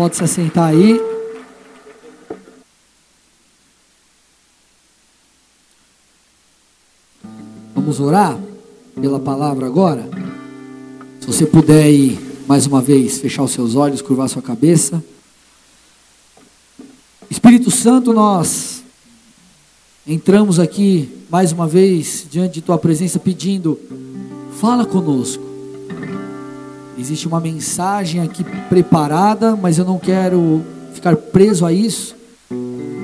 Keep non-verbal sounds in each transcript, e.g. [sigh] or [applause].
Pode se assentar aí. Vamos orar pela palavra agora? Se você puder ir mais uma vez fechar os seus olhos, curvar sua cabeça. Espírito Santo, nós entramos aqui mais uma vez diante de tua presença pedindo, fala conosco. Existe uma mensagem aqui preparada, mas eu não quero ficar preso a isso.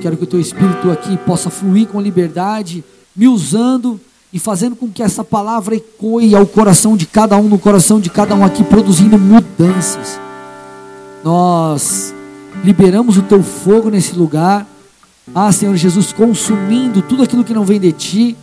Quero que o teu espírito aqui possa fluir com liberdade, me usando e fazendo com que essa palavra ecoe ao coração de cada um, no coração de cada um aqui, produzindo mudanças. Nós liberamos o teu fogo nesse lugar. Ah, Senhor Jesus, consumindo tudo aquilo que não vem de ti.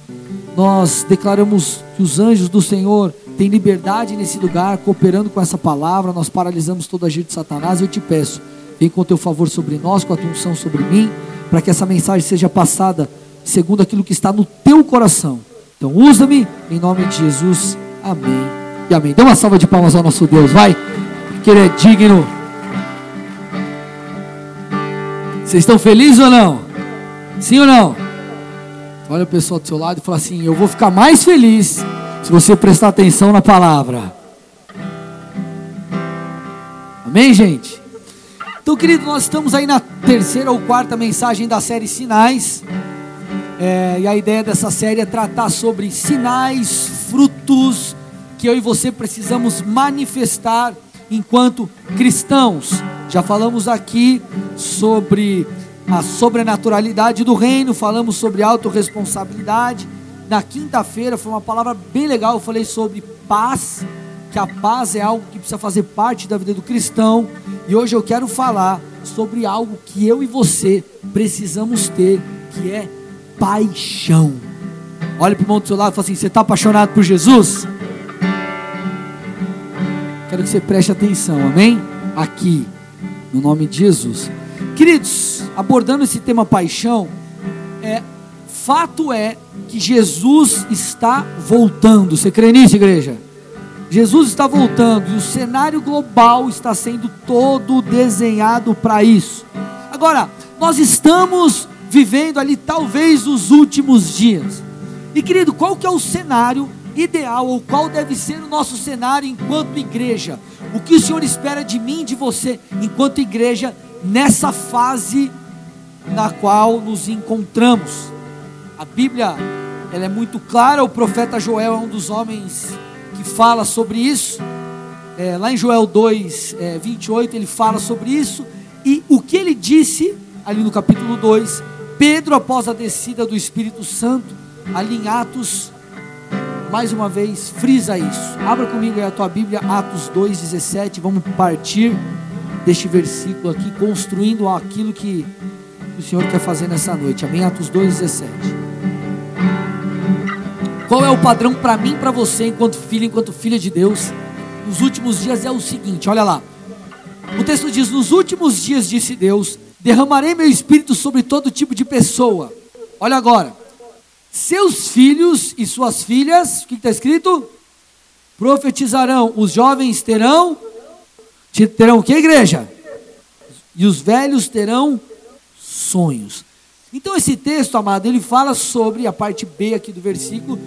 Nós declaramos que os anjos do Senhor têm liberdade nesse lugar, cooperando com essa palavra. Nós paralisamos todo agir de Satanás. Eu te peço, vem com o teu favor sobre nós, com a tua unção sobre mim, para que essa mensagem seja passada segundo aquilo que está no teu coração. Então, usa-me em nome de Jesus. Amém. E amém. Dê uma salva de palmas ao nosso Deus, vai, porque Ele é digno. Vocês estão felizes ou não? Sim ou não? Olha o pessoal do seu lado e fala assim: Eu vou ficar mais feliz se você prestar atenção na palavra. Amém, gente? Então, querido, nós estamos aí na terceira ou quarta mensagem da série Sinais. É, e a ideia dessa série é tratar sobre sinais, frutos que eu e você precisamos manifestar enquanto cristãos. Já falamos aqui sobre a sobrenaturalidade do reino, falamos sobre autorresponsabilidade. Na quinta-feira foi uma palavra bem legal, eu falei sobre paz, que a paz é algo que precisa fazer parte da vida do cristão. E hoje eu quero falar sobre algo que eu e você precisamos ter, que é paixão. Olha para o irmão do seu lado e fala assim: Você está apaixonado por Jesus? Quero que você preste atenção, amém? Aqui, no nome de Jesus. Queridos, abordando esse tema paixão, é, fato é que Jesus está voltando. Você crê nisso, igreja? Jesus está voltando e o cenário global está sendo todo desenhado para isso. Agora, nós estamos vivendo ali talvez os últimos dias. E querido, qual que é o cenário ideal ou qual deve ser o nosso cenário enquanto igreja? O que o Senhor espera de mim e de você enquanto igreja nessa fase na qual nos encontramos? A Bíblia, ela é muito clara, o profeta Joel é um dos homens que fala sobre isso. É, lá em Joel 2, é, 28, ele fala sobre isso. E o que ele disse, ali no capítulo 2, Pedro, após a descida do Espírito Santo, ali em Atos, mais uma vez, frisa isso. Abra comigo aí a tua Bíblia, Atos 2,17. Vamos partir deste versículo aqui, construindo aquilo que o Senhor quer fazer nessa noite. Amém? Atos 2,17. Qual é o padrão para mim para você, enquanto filho, enquanto filha de Deus? Nos últimos dias é o seguinte, olha lá. O texto diz: Nos últimos dias, disse Deus, derramarei meu espírito sobre todo tipo de pessoa. Olha agora. Seus filhos e suas filhas, o que está escrito? Profetizarão. Os jovens terão. Terão o que, igreja? E os velhos terão sonhos. Então, esse texto, amado, ele fala sobre a parte B aqui do versículo,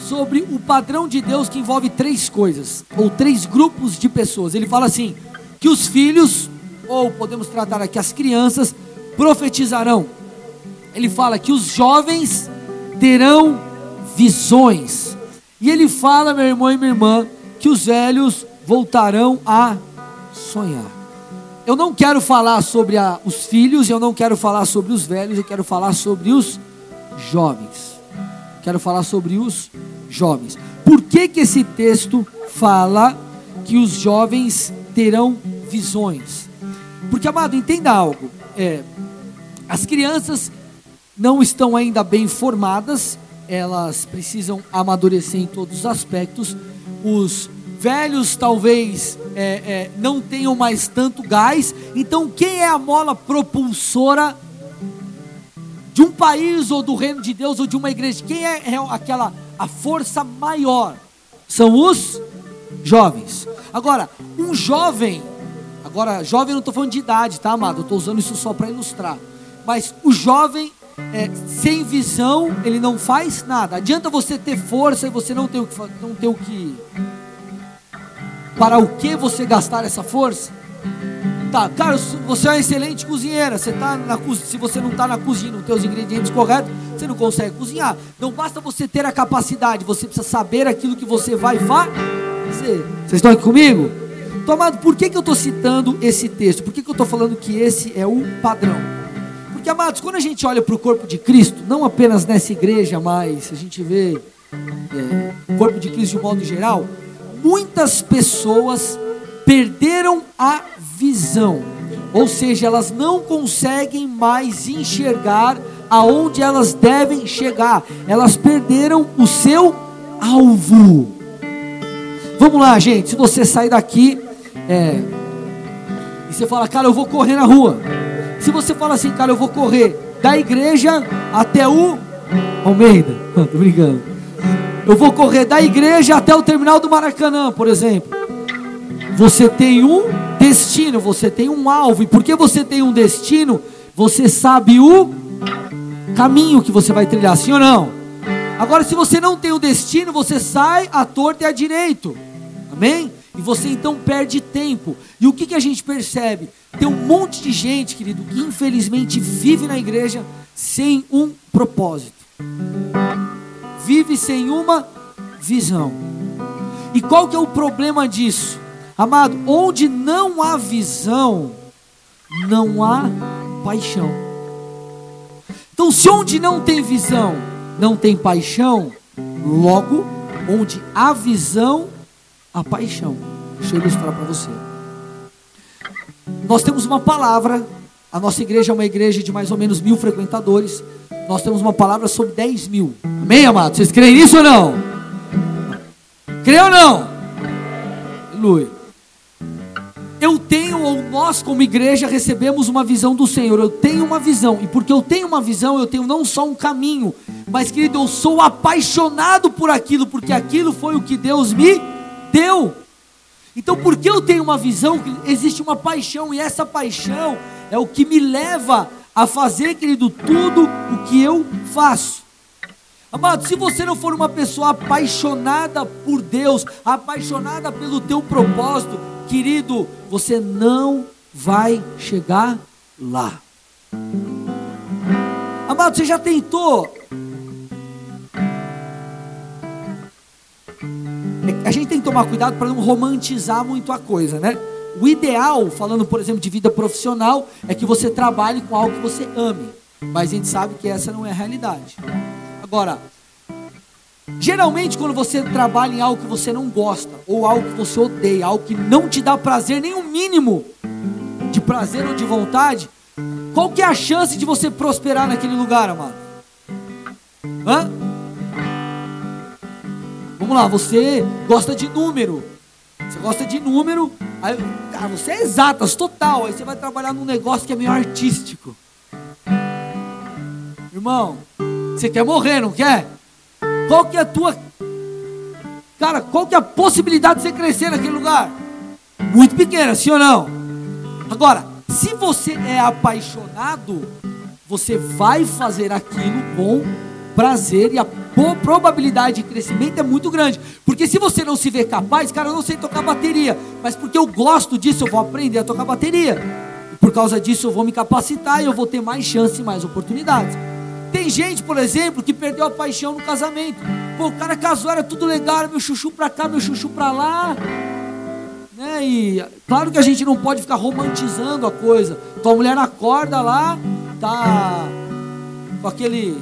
sobre o padrão de Deus que envolve três coisas, ou três grupos de pessoas. Ele fala assim: que os filhos, ou podemos tratar aqui as crianças, profetizarão. Ele fala que os jovens terão visões. E ele fala, meu irmão e minha irmã, que os velhos voltarão a sonhar. Eu não quero falar sobre a, os filhos, eu não quero falar sobre os velhos, eu quero falar sobre os jovens. Quero falar sobre os jovens. Por que, que esse texto fala que os jovens terão visões? Porque, amado, entenda algo. É, as crianças não estão ainda bem formadas, elas precisam amadurecer em todos os aspectos. Os velhos talvez é, é, não tenham mais tanto gás. Então, quem é a mola propulsora de um país ou do reino de Deus ou de uma igreja? Quem é, aquela a força maior? São os jovens. Agora, um jovem Agora, jovem não estou falando de idade, tá, amado? Estou usando isso só para ilustrar. Mas o jovem, é, sem visão, ele não faz nada. Adianta você ter força e você não ter o que, não ter o que para o que você gastar essa força? Tá, cara, você é uma excelente cozinheira. Você tá na se você não está na cozinha, não tem os ingredientes corretos, você não consegue cozinhar. Não basta você ter a capacidade, você precisa saber aquilo que você vai fazer. Vocês estão aqui comigo? Tomado, por que, que eu estou citando esse texto? Por que, que eu estou falando que esse é o padrão? Porque, amados, quando a gente olha para o corpo de Cristo, não apenas nessa igreja, mas a gente vê é, o corpo de Cristo de um modo geral, muitas pessoas perderam a visão, ou seja, elas não conseguem mais enxergar aonde elas devem chegar, elas perderam o seu alvo. Vamos lá, gente. Se você sair daqui é, e você fala, cara, eu vou correr na rua. Se você fala assim, cara, eu vou correr da igreja até o Almeida, [laughs] tô brincando. Eu vou correr da igreja até o terminal do Maracanã, por exemplo. Você tem um destino, você tem um alvo. E porque você tem um destino, você sabe o caminho que você vai trilhar, sim ou não? Agora, se você não tem o destino, você sai à torta e à direito. Amém? E você então perde tempo. E o que, que a gente percebe? Tem um monte de gente, querido, que infelizmente vive na igreja sem um propósito vive sem uma visão. E qual que é o problema disso? Amado, onde não há visão, não há paixão. Então, se onde não tem visão, não tem paixão, logo, onde há visão, há paixão. Deixa eu ilustrar para você. Nós temos uma palavra, a nossa igreja é uma igreja de mais ou menos mil frequentadores. Nós temos uma palavra sobre 10 mil. Amém, amados? Vocês creem nisso ou não? Crê ou não? Aleluia. Eu tenho, ou nós como igreja recebemos uma visão do Senhor. Eu tenho uma visão. E porque eu tenho uma visão, eu tenho não só um caminho, mas querido, eu sou apaixonado por aquilo, porque aquilo foi o que Deus me deu. Então, porque eu tenho uma visão, existe uma paixão, e essa paixão é o que me leva a fazer, querido, tudo o que eu faço. Amado, se você não for uma pessoa apaixonada por Deus, apaixonada pelo teu propósito, querido, você não vai chegar lá. Amado, você já tentou? A gente tem que tomar cuidado para não romantizar muito a coisa, né? O ideal, falando por exemplo de vida profissional, é que você trabalhe com algo que você ame. Mas a gente sabe que essa não é a realidade. Agora, geralmente quando você trabalha em algo que você não gosta, ou algo que você odeia, algo que não te dá prazer, nem o mínimo de prazer ou de vontade, qual que é a chance de você prosperar naquele lugar, amado? Hã? Vamos lá, você gosta de número. Você gosta de número, aí, você é exatas, total. Aí você vai trabalhar num negócio que é meio artístico. Irmão, você quer morrer, não quer? Qual que é a tua. Cara, qual que é a possibilidade de você crescer naquele lugar? Muito pequena, sim ou não? Agora, se você é apaixonado, você vai fazer aquilo com prazer e a probabilidade de crescimento é muito grande. Porque se você não se vê capaz, cara, eu não sei tocar bateria, mas porque eu gosto disso, eu vou aprender a tocar bateria. E por causa disso, eu vou me capacitar e eu vou ter mais chance e mais oportunidades. Tem gente, por exemplo, que perdeu a paixão no casamento. Pô, o cara casou, era tudo legal, meu chuchu pra cá, meu chuchu pra lá. Né? E claro que a gente não pode ficar romantizando a coisa. Tua mulher acorda lá, tá com aquele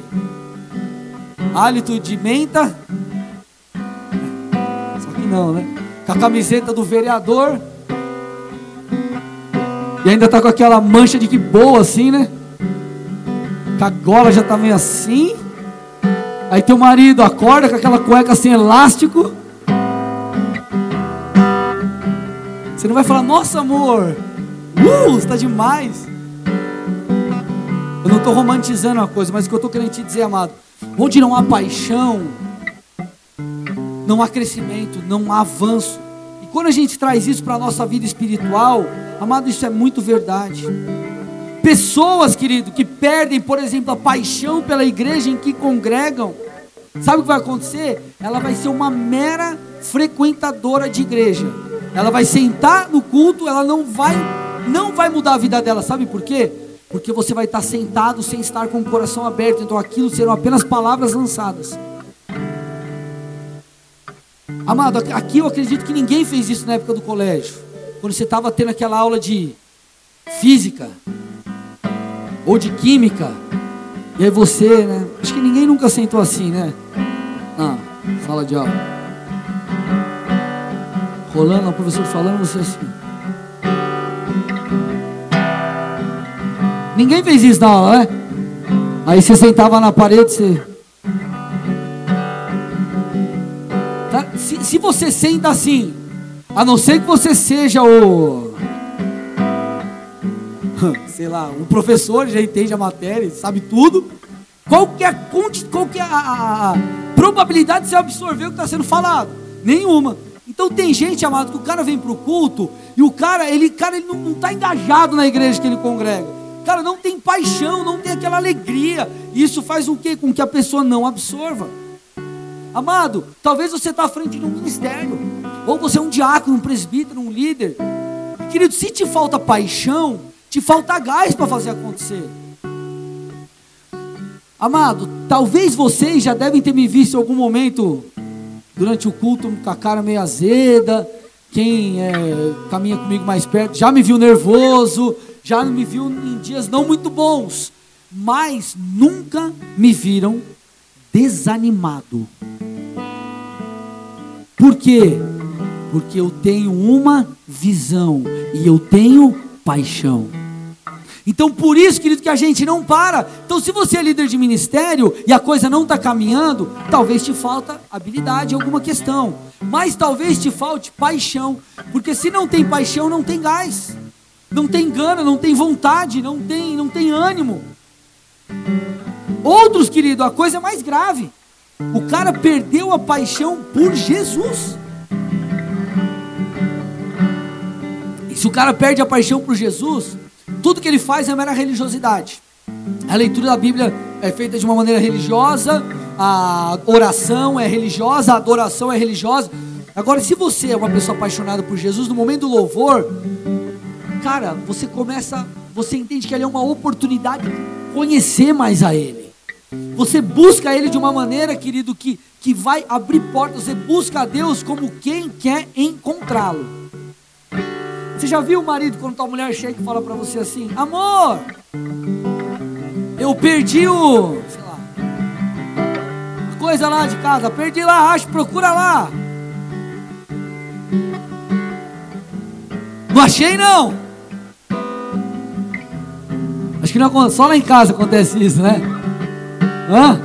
hálito de menta. Só que não, né? Com a camiseta do vereador. E ainda tá com aquela mancha de que boa assim, né? Com a gola já tá meio assim. Aí teu marido acorda com aquela cueca sem elástico. Você não vai falar, nossa amor, uh, está demais. Eu não estou romantizando a coisa, mas o que eu estou querendo te dizer, amado, Onde não há paixão, não há crescimento, não há avanço. E quando a gente traz isso para a nossa vida espiritual, Amado, isso é muito verdade. Pessoas, querido, que perdem, por exemplo, a paixão pela igreja em que congregam, sabe o que vai acontecer? Ela vai ser uma mera frequentadora de igreja. Ela vai sentar no culto, ela não vai não vai mudar a vida dela, sabe por quê? Porque você vai estar sentado sem estar com o coração aberto, então aquilo serão apenas palavras lançadas. Amado, aqui eu acredito que ninguém fez isso na época do colégio. Quando você estava tendo aquela aula de física ou de química. E aí você, né? Acho que ninguém nunca sentou assim, né? Na sala de aula. Rolando, o professor falando, você assim. Ninguém fez isso na aula, né? Aí você sentava na parede, você. Tá? Se, se você senta assim, a não ser que você seja o. [laughs] Sei lá, o professor já entende a matéria, sabe tudo. Qual que é a, qual que é a, a, a probabilidade de você absorver o que está sendo falado? Nenhuma. Então tem gente, amado, que o cara vem para o culto e o cara, ele, cara, ele não está engajado na igreja que ele congrega. Cara, não tem paixão, não tem aquela alegria. Isso faz o quê? Com que a pessoa não absorva. Amado, talvez você está à frente de um ministério, ou você é um diácono, um presbítero, um líder. Querido, se te falta paixão, te falta gás para fazer acontecer. Amado, talvez vocês já devem ter me visto em algum momento durante o culto com a cara meio azeda. Quem é, caminha comigo mais perto já me viu nervoso, já me viu em dias não muito bons, mas nunca me viram desanimado. Por quê? Porque eu tenho uma visão e eu tenho paixão. Então, por isso, querido, que a gente não para. Então, se você é líder de ministério e a coisa não está caminhando, talvez te falta habilidade em alguma questão, mas talvez te falte paixão, porque se não tem paixão, não tem gás não tem gana, não tem vontade, não tem, não tem ânimo. Outros, querido, a coisa é mais grave. O cara perdeu a paixão por Jesus. E se o cara perde a paixão por Jesus, tudo que ele faz é mera religiosidade. A leitura da Bíblia é feita de uma maneira religiosa, a oração é religiosa, a adoração é religiosa. Agora, se você é uma pessoa apaixonada por Jesus, no momento do louvor, cara, você começa, você entende que ele é uma oportunidade de conhecer mais a Ele. Você busca Ele de uma maneira, querido, que, que vai abrir portas. Você busca a Deus como quem quer encontrá-lo. Você já viu o marido quando tua mulher chega e fala para você assim: Amor, eu perdi o. Sei lá. A coisa lá de casa, perdi lá, acho, procura lá. Não achei não. Acho que não, só lá em casa acontece isso, né? Hã?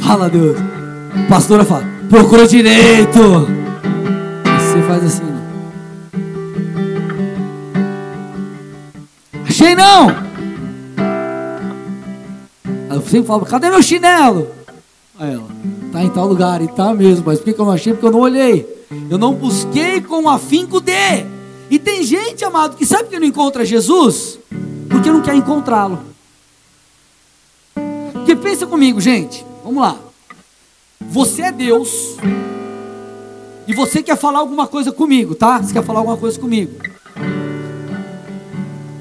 Fala Deus. A pastora fala, procura direito. Você faz assim, né? Achei não. Aí eu sempre falo, cadê meu chinelo? Aí ela, tá em tal lugar, e tá mesmo, mas por que eu não achei? Porque eu não olhei. Eu não busquei com afinco de. E tem gente, amado, que sabe que não encontra Jesus? Porque não quer encontrá-lo. Porque pensa comigo, gente, vamos lá. Você é Deus e você quer falar alguma coisa comigo, tá? Você quer falar alguma coisa comigo.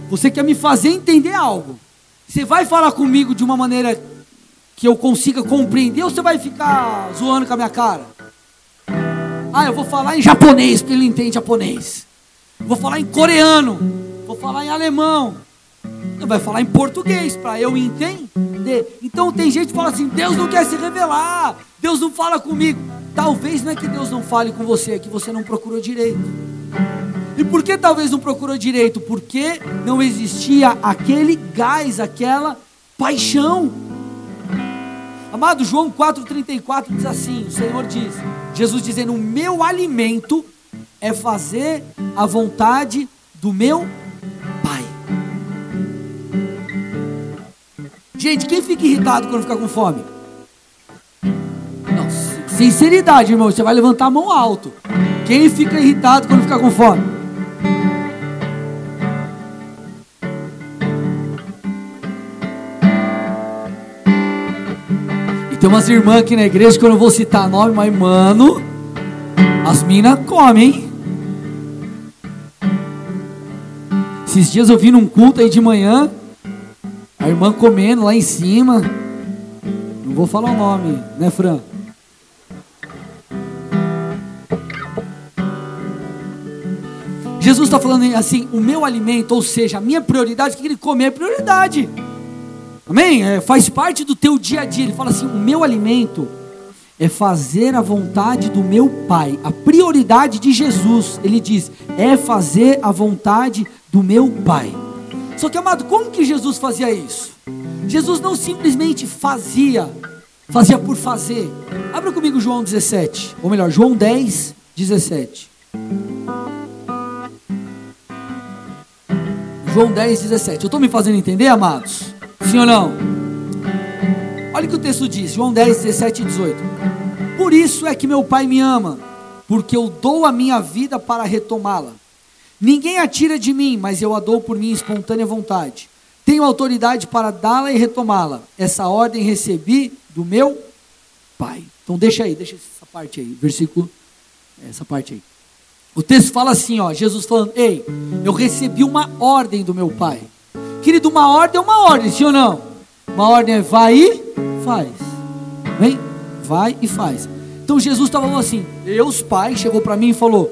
Você quer me fazer entender algo. Você vai falar comigo de uma maneira que eu consiga compreender ou você vai ficar zoando com a minha cara? Ah, eu vou falar em japonês, porque ele entende japonês. Vou falar em coreano. Vou falar em alemão vai falar em português para eu entender. Então tem gente que fala assim: Deus não quer se revelar, Deus não fala comigo. Talvez não é que Deus não fale com você, é que você não procurou direito. E por que talvez não procurou direito? Porque não existia aquele gás, aquela paixão. Amado, João 4,34 diz assim: o Senhor diz, Jesus dizendo: O meu alimento é fazer a vontade do meu Gente, quem fica irritado quando fica com fome? Não, sinceridade, irmão, você vai levantar a mão alto. Quem fica irritado quando fica com fome? E tem umas irmãs aqui na igreja que eu não vou citar nome, mas mano, as minas comem, hein? Esses dias eu vi num culto aí de manhã, a irmã comendo lá em cima. Não vou falar o nome, né, Fran? Jesus está falando assim: o meu alimento, ou seja, a minha prioridade, o que ele come é prioridade. Amém? É, faz parte do teu dia a dia. Ele fala assim: o meu alimento é fazer a vontade do meu Pai. A prioridade de Jesus, ele diz, é fazer a vontade do meu Pai. Só que, amado, como que Jesus fazia isso? Jesus não simplesmente fazia, fazia por fazer. Abra comigo João 17, ou melhor, João 10, 17. João 10, 17. Eu estou me fazendo entender, amados? Sim ou não? Olha o que o texto diz, João 10, 17 e 18. Por isso é que meu Pai me ama, porque eu dou a minha vida para retomá-la. Ninguém a tira de mim, mas eu a dou por minha espontânea vontade. Tenho autoridade para dá-la e retomá-la. Essa ordem recebi do meu Pai. Então deixa aí, deixa essa parte aí, versículo, essa parte aí. O texto fala assim, ó, Jesus falando: "Ei, eu recebi uma ordem do meu Pai". Querido, uma ordem é uma ordem, sim ou não? Uma ordem é vai e faz. Vem, vai e faz. Então Jesus estava falando assim: Deus Pai chegou para mim e falou: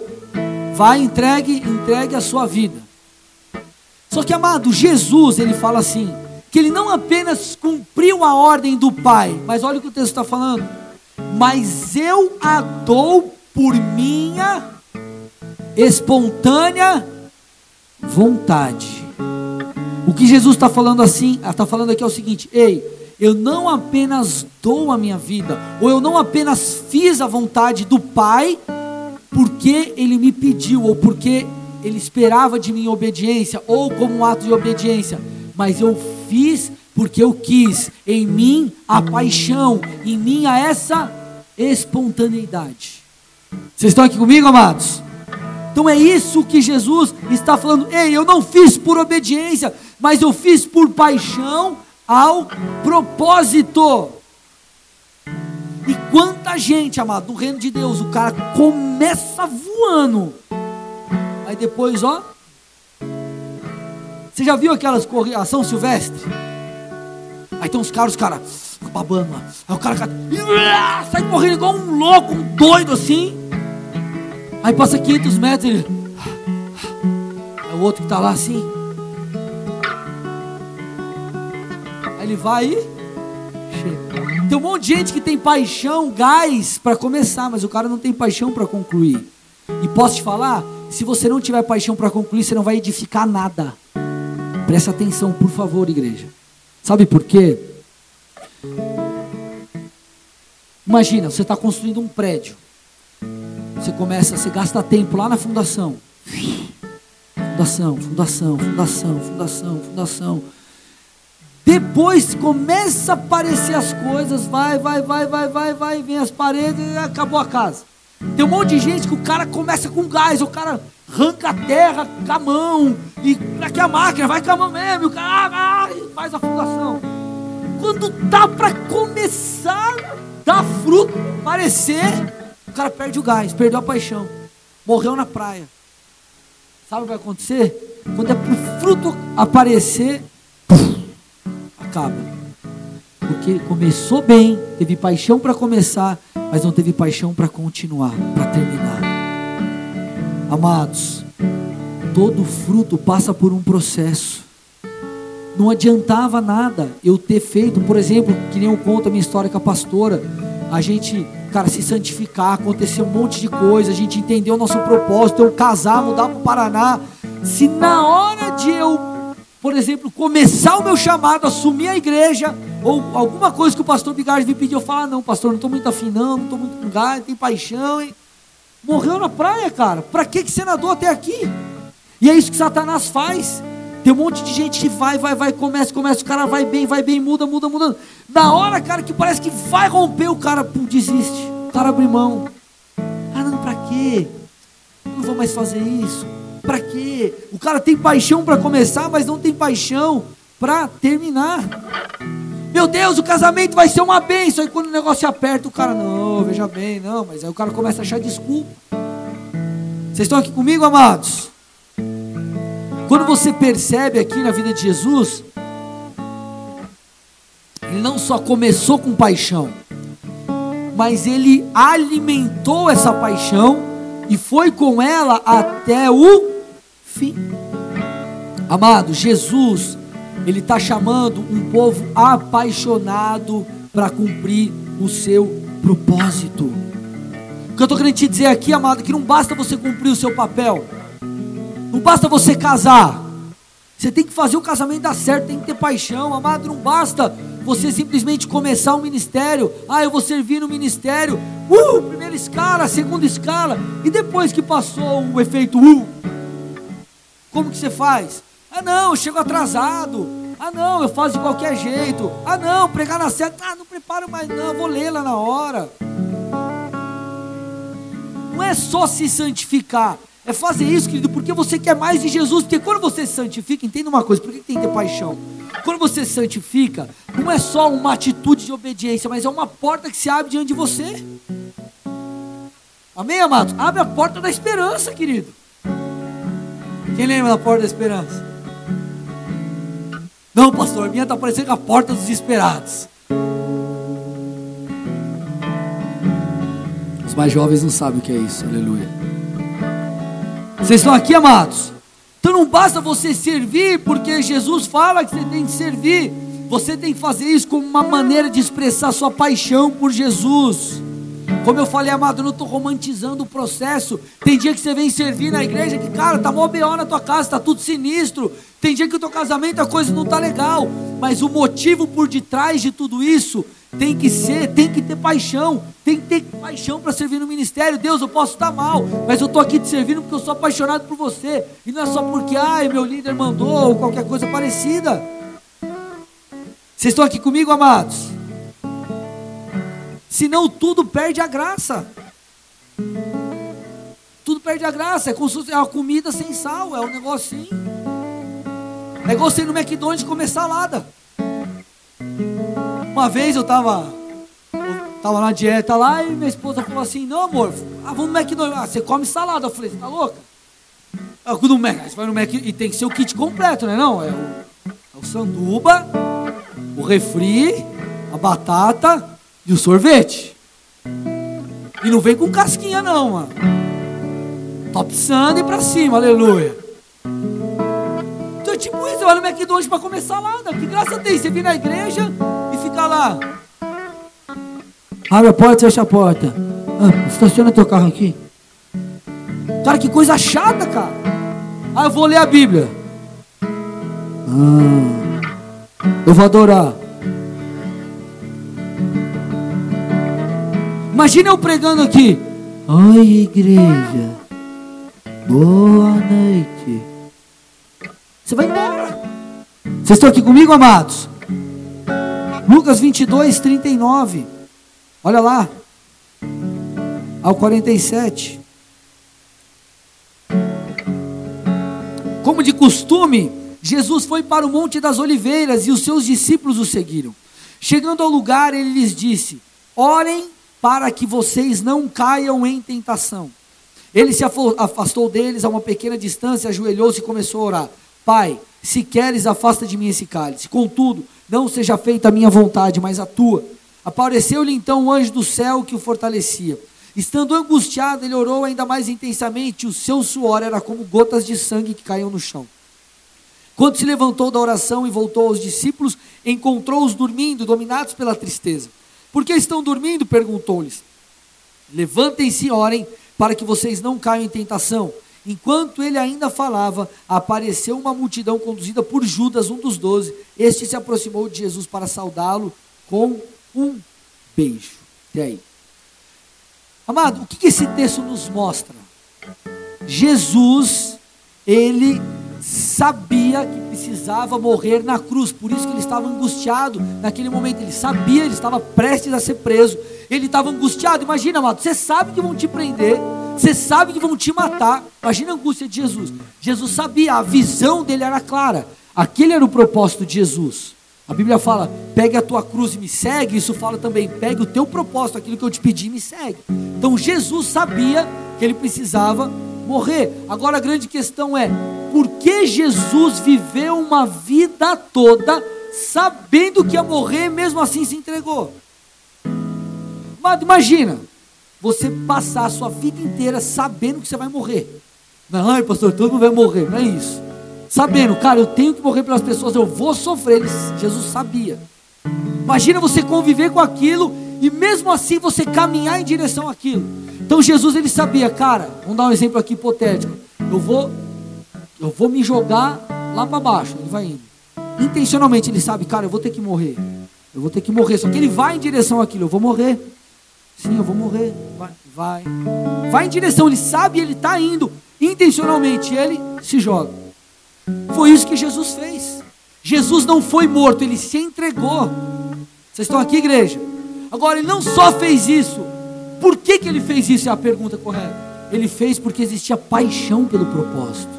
Vai, entregue, entregue a sua vida. Só que, amado, Jesus, ele fala assim: que ele não apenas cumpriu a ordem do Pai, mas olha o que o texto está falando. Mas eu a dou por minha espontânea vontade. O que Jesus está falando assim, está falando aqui é o seguinte: ei, eu não apenas dou a minha vida, ou eu não apenas fiz a vontade do Pai, porque Ele me pediu, ou porque Ele esperava de mim obediência, ou como um ato de obediência, mas eu fiz porque eu quis, em mim a paixão, em mim a essa espontaneidade. Vocês estão aqui comigo, amados? Então é isso que Jesus está falando. Ei, eu não fiz por obediência, mas eu fiz por paixão ao propósito. E quanta gente, amado, no reino de Deus, o cara começa voando, aí depois, ó. Você já viu aquelas corridas, ação silvestre? Aí tem uns caras, os caras babando lá. Aí o cara, cara sai correndo igual um louco, um doido assim. Aí passa 500 metros, ele. Aí o outro que está lá assim. Aí ele vai e chega. Tem um monte de gente que tem paixão, gás para começar, mas o cara não tem paixão para concluir. E posso te falar, se você não tiver paixão para concluir, você não vai edificar nada. Presta atenção, por favor, igreja. Sabe por quê? Imagina, você está construindo um prédio. Você começa, você gasta tempo lá na fundação. Fundação, fundação, fundação, fundação, fundação. Depois começa a aparecer as coisas, vai, vai, vai, vai, vai, vai, vem as paredes e acabou a casa. Tem um monte de gente que o cara começa com gás, o cara arranca a terra com a mão, e aqui a máquina vai com a mão mesmo, e o cara ah, faz a fundação. Quando tá para começar dar fruto, aparecer, o cara perde o gás, perdeu a paixão, morreu na praia. Sabe o que vai acontecer? Quando é para o fruto aparecer, acaba. Porque começou bem, teve paixão para começar, mas não teve paixão para continuar, para terminar. Amados, todo fruto passa por um processo. Não adiantava nada eu ter feito, por exemplo, que nem eu conto a minha história com a pastora, a gente, cara, se santificar, aconteceu um monte de coisa, a gente entendeu o nosso propósito, eu casar, mudar para o Paraná. Se na hora de eu por exemplo, começar o meu chamado, assumir a igreja, ou alguma coisa que o pastor Bigardi me pediu, eu falar, ah, não, pastor, não estou muito afim, não, estou muito com gás, tem paixão, hein? Morreu na praia, cara. Para que você nadou até aqui? E é isso que Satanás faz. Tem um monte de gente que vai, vai, vai, começa, começa, o cara vai bem, vai bem, muda, muda, muda. Na hora, cara, que parece que vai romper, o cara pum, desiste. O cara abre mão. Ah, não, para quê? Não vou mais fazer isso. Para quê? O cara tem paixão para começar, mas não tem paixão para terminar. Meu Deus, o casamento vai ser uma bênção. Aí quando o negócio aperta, o cara, não, veja bem, não. Mas aí o cara começa a achar desculpa. Vocês estão aqui comigo, amados? Quando você percebe aqui na vida de Jesus, ele não só começou com paixão, mas ele alimentou essa paixão e foi com ela até o fim. Amado, Jesus, ele está chamando um povo apaixonado para cumprir o seu propósito. O que eu estou querendo te dizer aqui, amado, é que não basta você cumprir o seu papel, não basta você casar, você tem que fazer o casamento dar certo, tem que ter paixão, amado, não basta você simplesmente começar um ministério, ah, eu vou servir no ministério, uh, primeira escala, segunda escala, e depois que passou o efeito uh, como que você faz? Ah não, eu chego atrasado, ah não, eu faço de qualquer jeito, ah não, pregar na seta, ah, não preparo mais não, vou ler lá na hora. Não é só se santificar, é fazer isso, querido, porque você quer mais de Jesus. Porque quando você se santifica, entenda uma coisa: por que tem que ter paixão? Quando você se santifica, não é só uma atitude de obediência, mas é uma porta que se abre diante de você. Amém, amados? Abre a porta da esperança, querido. Quem lembra da porta da esperança? Não, pastor, a minha está parecendo a porta dos esperados. Os mais jovens não sabem o que é isso, aleluia. Vocês estão aqui, amados? Então não basta você servir, porque Jesus fala que você tem que servir. Você tem que fazer isso como uma maneira de expressar sua paixão por Jesus. Como eu falei, amado, eu não estou romantizando o processo. Tem dia que você vem servir na igreja que, cara, tá mó B.O. na tua casa, tá tudo sinistro. Tem dia que o teu casamento a coisa não tá legal. Mas o motivo por detrás de tudo isso tem que ser, tem que ter paixão, tem que ter paixão para servir no ministério. Deus, eu posso estar mal, mas eu estou aqui te servindo porque eu sou apaixonado por você. E não é só porque, ai, meu líder mandou ou qualquer coisa parecida. Vocês estão aqui comigo, amados? Senão tudo perde a graça. Tudo perde a graça. É como se fosse uma comida sem sal, é um negocinho. É igual você ir no McDonald's comer salada. Uma vez eu estava tava na dieta lá e minha esposa falou assim: Não, amor, ah, vamos no McDonald's. Ah, você come salada. Eu falei: Você tá louca? Eu no Mac, você vai no Mac e tem que ser o kit completo, né? Não, é o, é o sanduba, o refri, a batata e o sorvete. E não vem com casquinha, não, mano. Top Sunday pra cima, aleluia. Então, tipo isso, você vai no McDonald's pra comer salada. Que graça tem? Você vir na igreja ficar lá. Abre a porta, fecha a porta. Ah, estaciona teu carro aqui. Cara, que coisa chata, cara. Ah, eu vou ler a Bíblia. Ah, eu vou adorar. Imagina eu pregando aqui. Oi, igreja. Boa noite. Você vai embora. Vocês estão aqui comigo, amados? Lucas 22, 39. Olha lá. Ao 47. Como de costume, Jesus foi para o Monte das Oliveiras e os seus discípulos o seguiram. Chegando ao lugar, ele lhes disse: Orem para que vocês não caiam em tentação. Ele se afastou deles a uma pequena distância, ajoelhou-se e começou a orar: Pai, se queres, afasta de mim esse cálice. Contudo, não seja feita a minha vontade, mas a tua. Apareceu-lhe então um anjo do céu que o fortalecia. Estando angustiado, ele orou ainda mais intensamente, o seu suor era como gotas de sangue que caíam no chão. Quando se levantou da oração e voltou aos discípulos, encontrou-os dormindo, dominados pela tristeza. Por que estão dormindo? perguntou-lhes. Levantem-se e orem, para que vocês não caiam em tentação. Enquanto ele ainda falava, apareceu uma multidão conduzida por Judas, um dos doze. Este se aproximou de Jesus para saudá-lo com um beijo. E aí? Amado, o que esse texto nos mostra? Jesus, ele sabia que precisava morrer na cruz, por isso que ele estava angustiado naquele momento. Ele sabia, ele estava prestes a ser preso. Ele estava angustiado. Imagina, amado, você sabe que vão te prender você sabe que vão te matar. Imagina a angústia de Jesus. Jesus sabia, a visão dele era clara. Aquele era o propósito de Jesus. A Bíblia fala: pegue a tua cruz e me segue. Isso fala também: pegue o teu propósito, aquilo que eu te pedi, e me segue. Então Jesus sabia que ele precisava morrer. Agora a grande questão é: por que Jesus viveu uma vida toda sabendo que ia morrer, mesmo assim se entregou? Mas imagina, você passar a sua vida inteira sabendo que você vai morrer. Não, ai pastor, todo mundo vai morrer, não é isso. Sabendo, cara, eu tenho que morrer pelas pessoas, eu vou sofrer. Jesus sabia. Imagina você conviver com aquilo e mesmo assim você caminhar em direção àquilo. Então Jesus ele sabia, cara, vamos dar um exemplo aqui hipotético. Eu vou eu vou me jogar lá para baixo, ele vai indo. Intencionalmente ele sabe, cara, eu vou ter que morrer. Eu vou ter que morrer, só que ele vai em direção àquilo, eu vou morrer. Sim, eu vou morrer. Vai, vai. Vai em direção, ele sabe, ele está indo. Intencionalmente ele se joga. Foi isso que Jesus fez. Jesus não foi morto, ele se entregou. Vocês estão aqui, igreja? Agora, ele não só fez isso. Por que, que ele fez isso? É a pergunta correta. Ele fez porque existia paixão pelo propósito.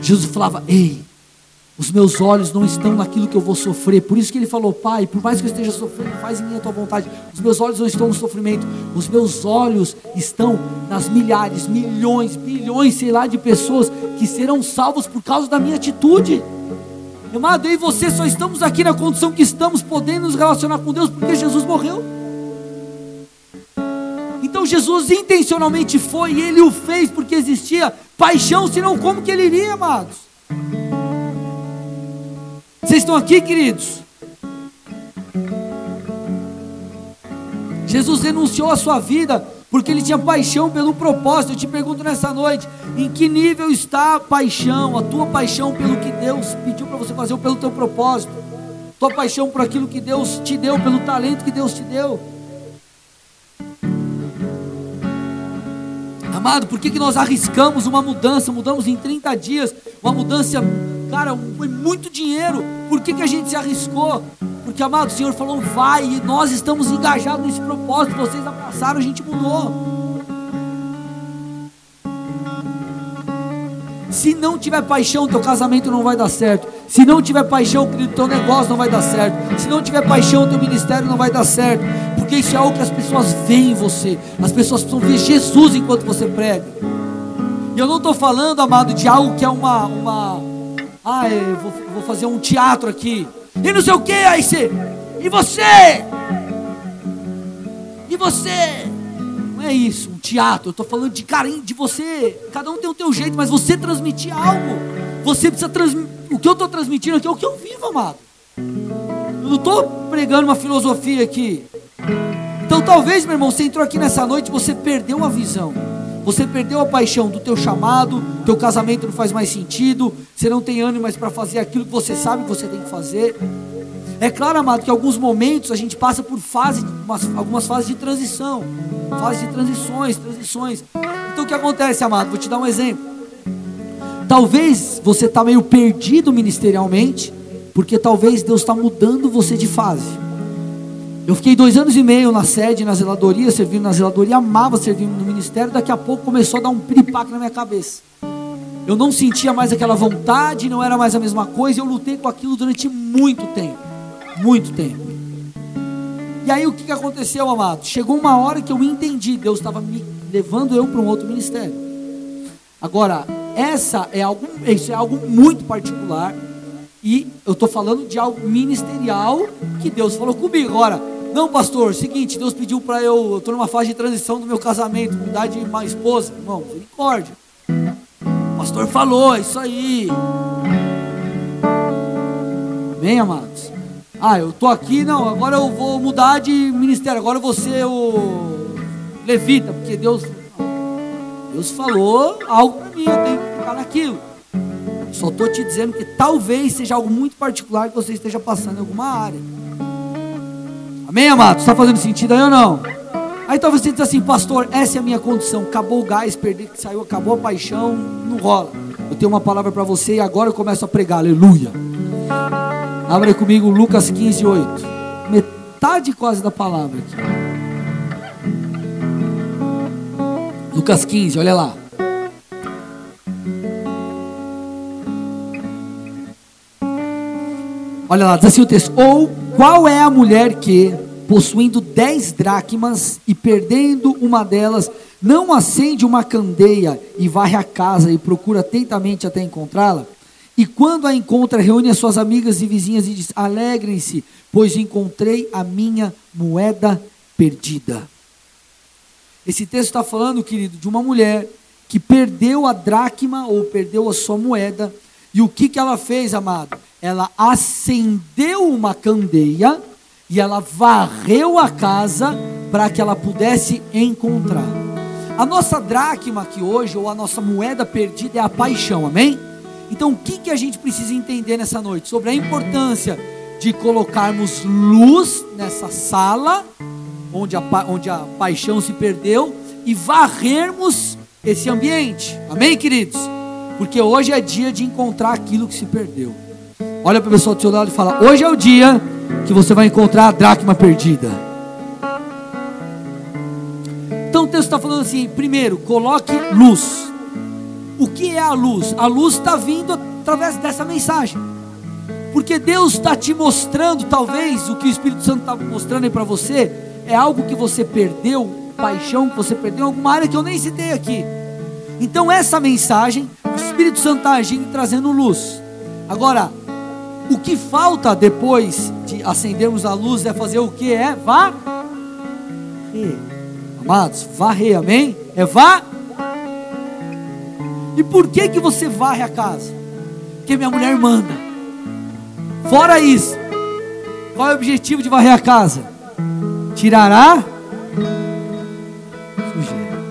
Jesus falava: Ei, os meus olhos não estão naquilo que eu vou sofrer. Por isso que ele falou: Pai, por mais que eu esteja sofrendo, faz em mim a tua vontade. Os meus olhos não estão no sofrimento. Os meus olhos estão nas milhares, milhões, bilhões, sei lá, de pessoas que serão salvos por causa da minha atitude. Amado, eu e você só estamos aqui na condição que estamos, podendo nos relacionar com Deus porque Jesus morreu. Então Jesus intencionalmente foi e ele o fez porque existia paixão, senão como que ele iria, amados? Vocês estão aqui, queridos? Jesus renunciou à sua vida porque ele tinha paixão pelo propósito. Eu te pergunto nessa noite: em que nível está a paixão, a tua paixão pelo que Deus pediu para você fazer, ou pelo teu propósito, tua paixão por aquilo que Deus te deu, pelo talento que Deus te deu? Amado, por que, que nós arriscamos uma mudança? Mudamos em 30 dias, uma mudança Cara, foi muito dinheiro. Por que, que a gente se arriscou? Porque, amado, o Senhor falou, vai, e nós estamos engajados nesse propósito. Vocês abraçaram, a gente mudou. Se não tiver paixão, teu casamento não vai dar certo. Se não tiver paixão, teu negócio não vai dar certo. Se não tiver paixão, teu ministério não vai dar certo. Porque isso é algo que as pessoas veem em você. As pessoas precisam ver Jesus enquanto você prega. E eu não estou falando, amado, de algo que é uma, uma ah, eu vou, vou fazer um teatro aqui. E não sei o que, aí você. E você? E você? Não é isso, um teatro. Eu estou falando de carinho, de você. Cada um tem o teu jeito, mas você transmitir algo. Você precisa transmitir. O que eu estou transmitindo aqui é o que eu vivo, amado. Eu não estou pregando uma filosofia aqui. Então talvez, meu irmão, você entrou aqui nessa noite, você perdeu a visão. Você perdeu a paixão do teu chamado, teu casamento não faz mais sentido, você não tem ânimo mais para fazer aquilo que você sabe que você tem que fazer. É claro, amado, que alguns momentos a gente passa por fase, umas, algumas fases de transição, fases de transições, transições. Então o que acontece, amado? Vou te dar um exemplo. Talvez você está meio perdido ministerialmente, porque talvez Deus está mudando você de fase. Eu fiquei dois anos e meio na sede, na zeladoria, servindo na zeladoria, amava servir no ministério. Daqui a pouco começou a dar um piripaque na minha cabeça. Eu não sentia mais aquela vontade, não era mais a mesma coisa. Eu lutei com aquilo durante muito tempo, muito tempo. E aí o que aconteceu, amado? Chegou uma hora que eu entendi, Deus estava me levando eu para um outro ministério. Agora, essa é algo, isso é algo muito particular. E eu estou falando de algo ministerial que Deus falou comigo. Agora, não, pastor, seguinte, Deus pediu para eu, eu estou numa fase de transição do meu casamento, mudar de uma esposa. Irmão, misericórdia. O pastor falou, é isso aí. Amém, amados? Ah, eu estou aqui, não, agora eu vou mudar de ministério, agora eu vou ser o levita, porque Deus, Deus falou algo para mim, eu tenho que ficar naquilo. Só estou te dizendo que talvez seja algo muito particular que você esteja passando em alguma área. Amém, amado? Está fazendo sentido aí ou não? Aí talvez você diz assim, pastor, essa é a minha condição. Acabou o gás, perdi saiu, acabou a paixão, não rola. Eu tenho uma palavra para você e agora eu começo a pregar, aleluia. Abra comigo Lucas 15, 8. Metade quase da palavra aqui. Lucas 15, olha lá. Olha lá, diz assim o texto: Ou qual é a mulher que, possuindo dez dracmas e perdendo uma delas, não acende uma candeia e varre a casa e procura atentamente até encontrá-la? E quando a encontra, reúne as suas amigas e vizinhas e diz: Alegrem-se, pois encontrei a minha moeda perdida. Esse texto está falando, querido, de uma mulher que perdeu a dracma ou perdeu a sua moeda. E o que, que ela fez, amado? Ela acendeu uma candeia e ela varreu a casa para que ela pudesse encontrar. A nossa dracma aqui hoje, ou a nossa moeda perdida, é a paixão, amém? Então, o que, que a gente precisa entender nessa noite? Sobre a importância de colocarmos luz nessa sala, onde a, onde a paixão se perdeu, e varrermos esse ambiente. Amém, queridos? Porque hoje é dia de encontrar aquilo que se perdeu. Olha para a pessoa do seu lado e fala: Hoje é o dia que você vai encontrar a dracma perdida. Então o texto está falando assim: primeiro, coloque luz. O que é a luz? A luz está vindo através dessa mensagem. Porque Deus está te mostrando, talvez, o que o Espírito Santo está mostrando aí para você, é algo que você perdeu, paixão que você perdeu em alguma área que eu nem citei aqui. Então, essa mensagem, o Espírito Santo está agindo trazendo luz. Agora, o que falta depois de acendermos a luz é fazer o que? É varrer. Amados, varrer, amém? É varrer. E por que que você varre a casa? Porque minha mulher manda. Fora isso, qual é o objetivo de varrer a casa? Tirará sujeira.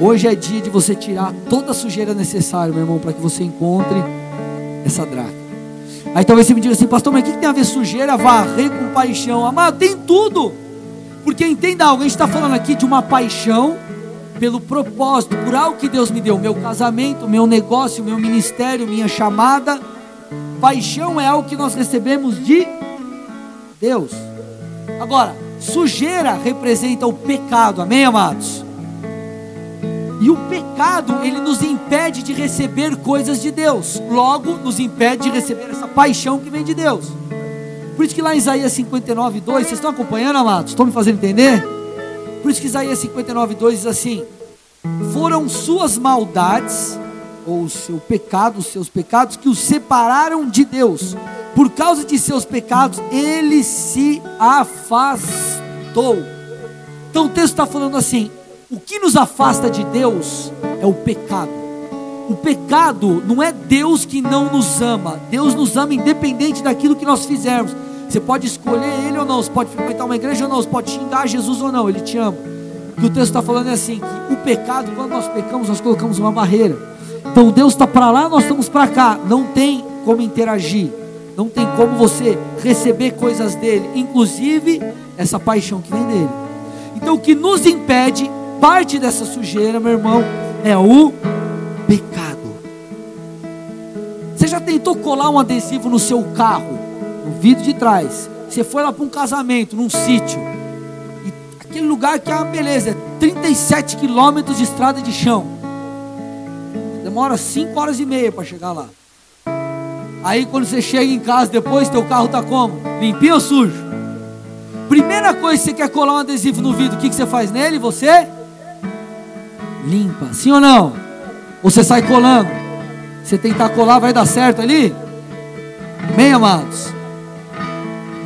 Hoje é dia de você tirar toda a sujeira necessária, meu irmão, para que você encontre essa dracma. Aí talvez você me diga assim, pastor, mas o que tem a ver sujeira, varrer com paixão? Amado, tem tudo. Porque entenda algo, a gente está falando aqui de uma paixão pelo propósito, por algo que Deus me deu, meu casamento, meu negócio, meu ministério, minha chamada. Paixão é algo que nós recebemos de Deus. Agora, sujeira representa o pecado, amém, amados? E o pecado, ele nos impede de receber coisas de Deus. Logo, nos impede de receber essa paixão que vem de Deus. Por isso que lá em Isaías 59, 2, vocês estão acompanhando, amados? Estão me fazendo entender? Por isso que Isaías 59, 2 diz assim: Foram suas maldades, ou o seu pecado, os seus pecados, que os separaram de Deus. Por causa de seus pecados, ele se afastou. Então o texto está falando assim: o que nos afasta de Deus é o pecado. O pecado não é Deus que não nos ama, Deus nos ama independente daquilo que nós fizermos. Você pode escolher ele ou não, você pode frequentar uma igreja ou não, você pode xingar Jesus ou não, ele te ama. O que o texto está falando é assim: que o pecado, quando nós pecamos, nós colocamos uma barreira. Então Deus está para lá, nós estamos para cá. Não tem como interagir, não tem como você receber coisas dele, inclusive essa paixão que vem dele. Então o que nos impede, parte dessa sujeira, meu irmão, é o pecado. Você já tentou colar um adesivo no seu carro? no vidro de trás. Você foi lá para um casamento, num sítio. E aquele lugar que é uma beleza, é 37 quilômetros de estrada de chão. Demora 5 horas e meia para chegar lá. Aí quando você chega em casa depois, teu carro está como? Limpinho ou sujo? Primeira coisa que você quer colar um adesivo no vidro, o que, que você faz nele? Você limpa, sim ou não? Ou você sai colando? Você tentar colar, vai dar certo ali? Bem, amados?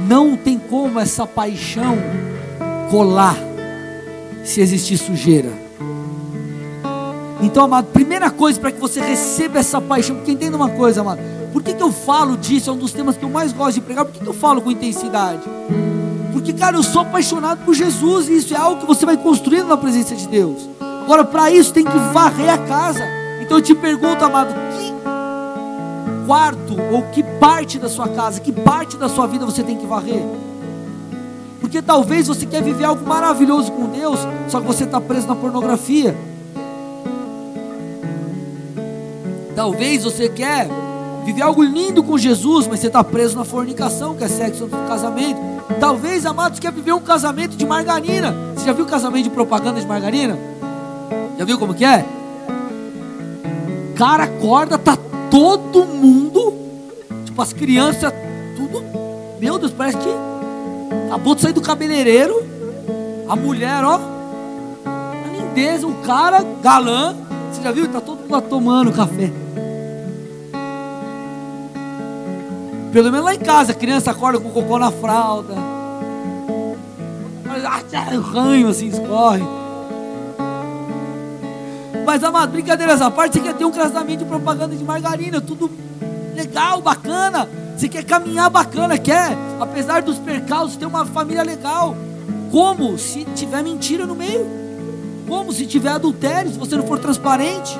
Não tem como essa paixão colar se existir sujeira. Então, amado, primeira coisa para que você receba essa paixão, porque entenda uma coisa, amado. Por que, que eu falo disso? É um dos temas que eu mais gosto de pregar. Por que, que eu falo com intensidade? Porque, cara, eu sou apaixonado por Jesus e isso é algo que você vai construindo na presença de Deus. Agora, para isso, tem que varrer a casa. Então, eu te pergunto, amado, quarto ou que parte da sua casa, que parte da sua vida você tem que varrer. Porque talvez você quer viver algo maravilhoso com Deus, só que você está preso na pornografia. Talvez você quer viver algo lindo com Jesus, mas você está preso na fornicação, que é sexo antes do casamento. Talvez, amados, quer viver um casamento de margarina. Você já viu casamento de propaganda de margarina? Já viu como que é? Cara, acorda, tá todo mundo, tipo as crianças tudo, meu Deus, parece que acabou de sair do cabeleireiro. A mulher, ó, a lindeza, o cara, galã. Você já viu? Está todo mundo tomando café. Pelo menos lá em casa, a criança acorda com cocô na fralda. Ah, ranho assim escorre. Mas, amado, brincadeiras à parte, você quer ter um casamento de propaganda de margarina, tudo legal, bacana. Você quer caminhar bacana, quer, apesar dos percalços, ter uma família legal. Como se tiver mentira no meio? Como se tiver adultério, se você não for transparente?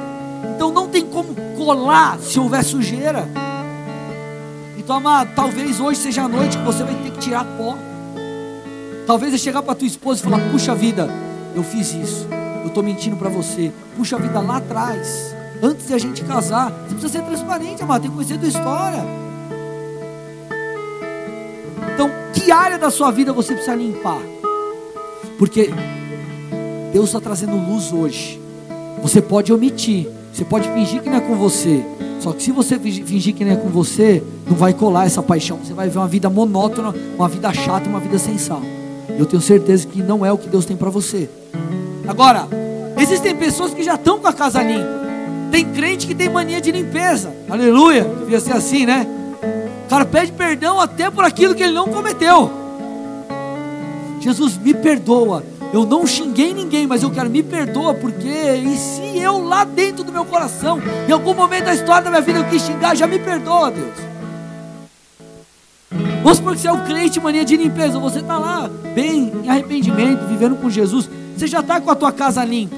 Então não tem como colar se houver sujeira. Então, amado, talvez hoje seja a noite que você vai ter que tirar pó. Talvez é chegar para tua esposa e falar: Puxa vida, eu fiz isso eu estou mentindo para você. Puxa a vida lá atrás, antes de a gente casar. Você precisa ser transparente, amado, tem que conhecer a tua história. Então, que área da sua vida você precisa limpar? Porque Deus está trazendo luz hoje. Você pode omitir, você pode fingir que não é com você. Só que se você fingir que não é com você, não vai colar essa paixão. Você vai ver uma vida monótona, uma vida chata, uma vida sem sal. Eu tenho certeza que não é o que Deus tem para você. Agora, existem pessoas que já estão com a casa limpa. Tem crente que tem mania de limpeza. Aleluia. Devia ser assim, né? O cara pede perdão até por aquilo que ele não cometeu. Jesus me perdoa. Eu não xinguei ninguém, mas eu quero me perdoa, porque e se eu lá dentro do meu coração, em algum momento da história da minha vida eu quis xingar, já me perdoa, Deus. Vamos supor que você é um crente mania de limpeza, você está lá, bem em arrependimento, vivendo com Jesus. Você já está com a tua casa limpa.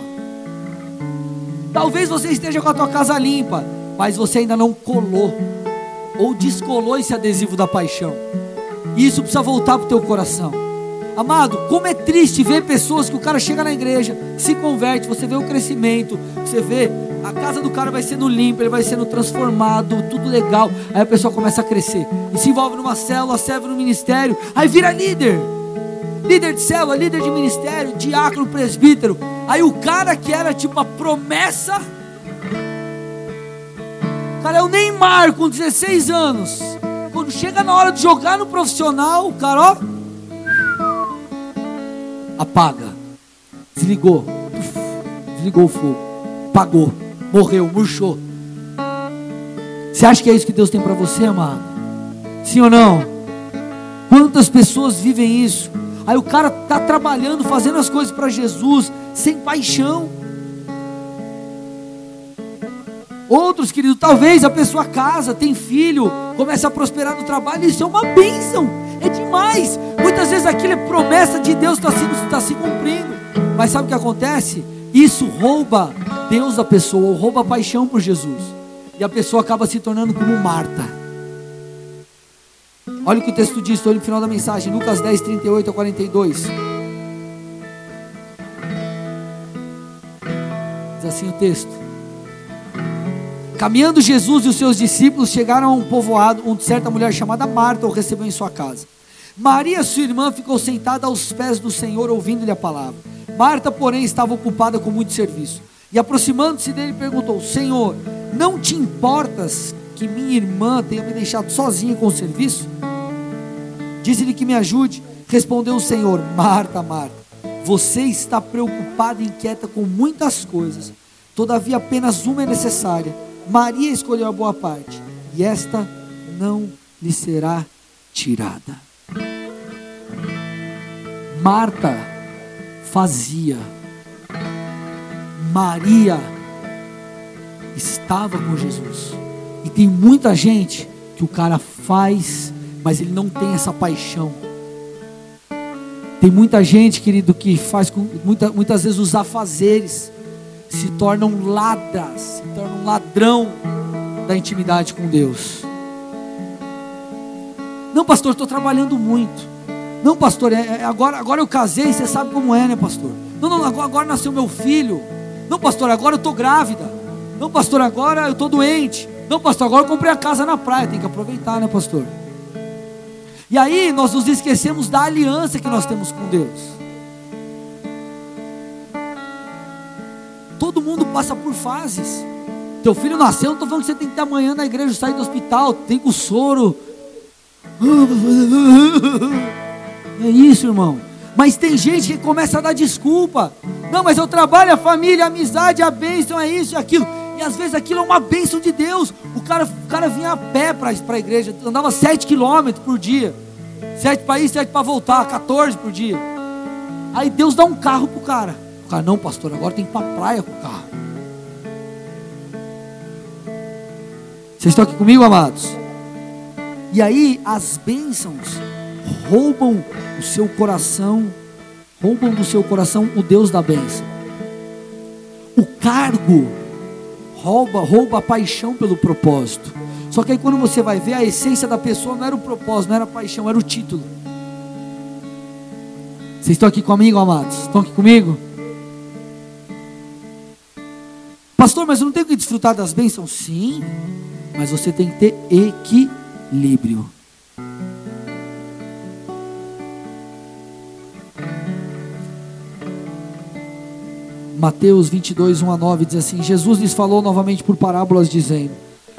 Talvez você esteja com a tua casa limpa, mas você ainda não colou ou descolou esse adesivo da paixão. E isso precisa voltar para o teu coração. Amado, como é triste ver pessoas que o cara chega na igreja, se converte, você vê o crescimento, você vê a casa do cara vai sendo limpa, ele vai sendo transformado, tudo legal. Aí a pessoa começa a crescer e se envolve numa célula, serve no ministério, aí vira líder líder de célula, líder de ministério, diácono, presbítero. Aí o cara que era tipo a promessa, cara é o Neymar com 16 anos. Quando chega na hora de jogar no profissional, o cara ó, apaga, desligou, desligou o fogo, apagou, morreu, murchou. Você acha que é isso que Deus tem para você, amado? Sim ou não? Quantas pessoas vivem isso? Aí o cara está trabalhando, fazendo as coisas para Jesus, sem paixão. Outros, querido, talvez a pessoa casa, tem filho, começa a prosperar no trabalho, isso é uma bênção, é demais. Muitas vezes aquilo é promessa de Deus, está se, tá se cumprindo. Mas sabe o que acontece? Isso rouba Deus da pessoa, ou rouba a paixão por Jesus. E a pessoa acaba se tornando como Marta. Olha o que o texto diz, estou no final da mensagem, Lucas 10, 38 a 42. Diz assim o texto. Caminhando Jesus e os seus discípulos chegaram a um povoado onde certa mulher chamada Marta o recebeu em sua casa. Maria, sua irmã, ficou sentada aos pés do Senhor, ouvindo-lhe a palavra. Marta, porém, estava ocupada com muito serviço. E aproximando-se dele, perguntou: Senhor, não te importas que minha irmã tenha me deixado sozinha com o serviço? Disse-lhe que me ajude. Respondeu o Senhor: Marta, Marta, você está preocupada e inquieta com muitas coisas, todavia apenas uma é necessária. Maria escolheu a boa parte, e esta não lhe será tirada. Marta fazia, Maria estava com Jesus. E tem muita gente que o cara faz mas ele não tem essa paixão. Tem muita gente, querido, que faz com, muita, muitas vezes os afazeres se tornam ladras, se tornam ladrão da intimidade com Deus. Não, pastor, estou trabalhando muito. Não, pastor, é, é, agora, agora eu casei, você sabe como é, né, pastor? Não, não, agora, agora nasceu meu filho. Não, pastor, agora eu estou grávida. Não, pastor, agora eu estou doente. Não, pastor, agora eu comprei a casa na praia. Tem que aproveitar, né, pastor? E aí nós nos esquecemos da aliança que nós temos com Deus. Todo mundo passa por fases. Teu filho nasceu, não estou falando que você tem que ter amanhã na igreja, sair do hospital, tem com soro. [laughs] É isso, irmão. Mas tem gente que começa a dar desculpa. Não, mas eu trabalho a família, a amizade, a bênção, é isso e aquilo. E às vezes aquilo é uma bênção de Deus. O cara, o cara vinha a pé para a igreja, andava 7 quilômetros por dia. 7 para ir, 7 para voltar, 14 por dia. Aí Deus dá um carro pro cara. O cara, não, pastor, agora tem que ir para a praia com o carro. Vocês estão aqui comigo, amados? E aí as bênçãos roubam o seu coração, roubam do seu coração o Deus da bênção. O cargo rouba, rouba a paixão pelo propósito. Só que aí quando você vai ver a essência da pessoa não era o propósito, não era a paixão, era o título. Vocês estão aqui comigo, amados? Estão aqui comigo? Pastor, mas eu não tenho que desfrutar das bênçãos? Sim, mas você tem que ter equilíbrio. Mateus 22, 1 a 9 diz assim: Jesus lhes falou novamente por parábolas, dizendo: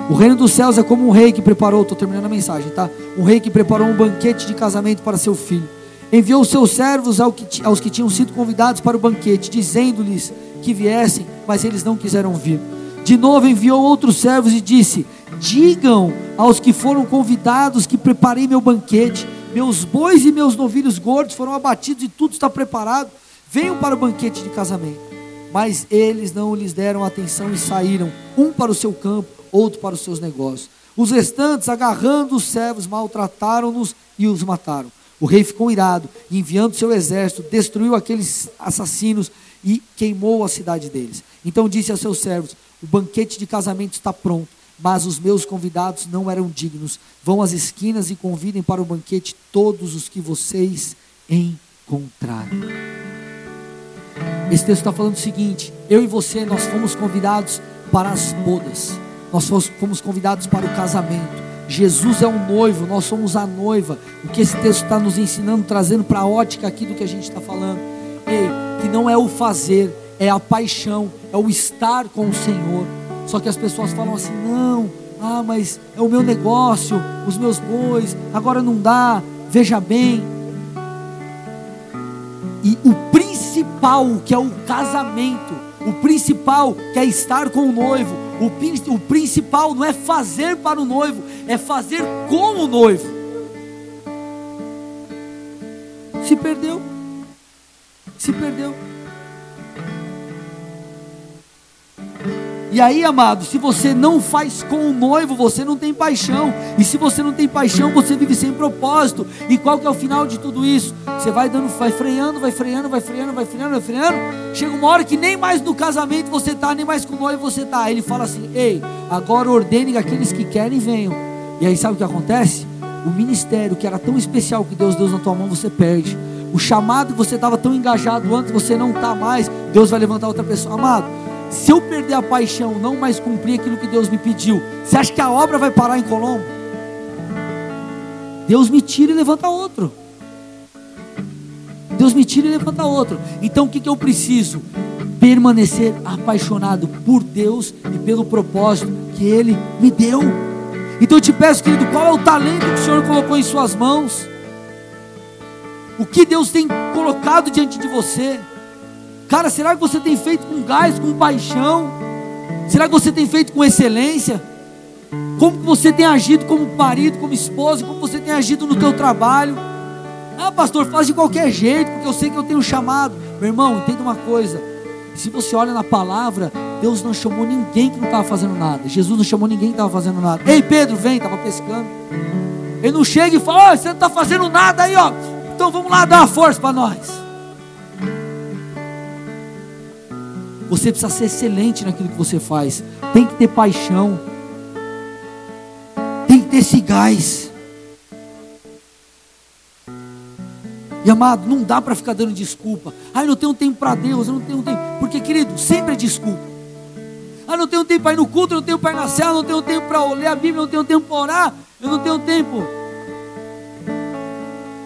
O reino dos céus é como um rei que preparou, estou terminando a mensagem, tá? Um rei que preparou um banquete de casamento para seu filho. Enviou seus servos aos que tinham sido convidados para o banquete, dizendo-lhes que viessem, mas eles não quiseram vir. De novo enviou outros servos e disse: Digam aos que foram convidados que preparei meu banquete. Meus bois e meus novilhos gordos foram abatidos e tudo está preparado. Venham para o banquete de casamento. Mas eles não lhes deram atenção e saíram, um para o seu campo, outro para os seus negócios. Os restantes, agarrando os servos, maltrataram-nos e os mataram. O rei ficou irado e, enviando seu exército, destruiu aqueles assassinos e queimou a cidade deles. Então disse aos seus servos: O banquete de casamento está pronto, mas os meus convidados não eram dignos. Vão às esquinas e convidem para o banquete todos os que vocês encontrarem. Esse texto está falando o seguinte: eu e você, nós fomos convidados para as bodas, nós fomos convidados para o casamento. Jesus é o noivo, nós somos a noiva. O que esse texto está nos ensinando, trazendo para a ótica aqui do que a gente está falando. Ei, que não é o fazer, é a paixão, é o estar com o Senhor. Só que as pessoas falam assim: não, ah, mas é o meu negócio, os meus bois, agora não dá, veja bem. E o principal, que é o casamento, o principal, que é estar com o noivo, o, o principal não é fazer para o noivo, é fazer com o noivo. Se perdeu, se perdeu. E aí, amado, se você não faz com o noivo, você não tem paixão. E se você não tem paixão, você vive sem propósito. E qual que é o final de tudo isso? Você vai dando, vai freando, vai freando, vai freando, vai freando, vai freando. Chega uma hora que nem mais no casamento você está, nem mais com o noivo você. Aí ele fala assim: Ei, agora ordene que aqueles que querem venham. E aí sabe o que acontece? O ministério que era tão especial que Deus deu na tua mão, você perde. O chamado que você estava tão engajado antes, você não está mais. Deus vai levantar outra pessoa. Amado, se eu perder a paixão, não mais cumprir aquilo que Deus me pediu, você acha que a obra vai parar em Colombo? Deus me tira e levanta outro. Deus me tira e levanta outro. Então o que, que eu preciso? Permanecer apaixonado por Deus e pelo propósito que Ele me deu. Então eu te peço, querido, qual é o talento que o Senhor colocou em Suas mãos? O que Deus tem colocado diante de você? Cara, será que você tem feito com gás, com paixão? Será que você tem feito com excelência? Como você tem agido como marido, como esposa, como você tem agido no teu trabalho? Ah, pastor, faz de qualquer jeito, porque eu sei que eu tenho chamado. Meu irmão, entenda uma coisa. Se você olha na palavra, Deus não chamou ninguém que não estava fazendo nada. Jesus não chamou ninguém que estava fazendo nada. Ei, Pedro, vem, estava pescando. Ele não chega e fala: oh, você não está fazendo nada aí, ó. Então vamos lá dar uma força para nós. Você precisa ser excelente naquilo que você faz. Tem que ter paixão. Tem que ter esse gás. E amado, não dá para ficar dando desculpa. Ah, eu não tenho tempo para Deus, eu não tenho tempo. Porque, querido, sempre é desculpa. Ah, não tenho tempo para ir no culto, eu não tenho para ir na cela, não tenho tempo para ler a Bíblia, não tenho tempo para orar, eu não tenho tempo.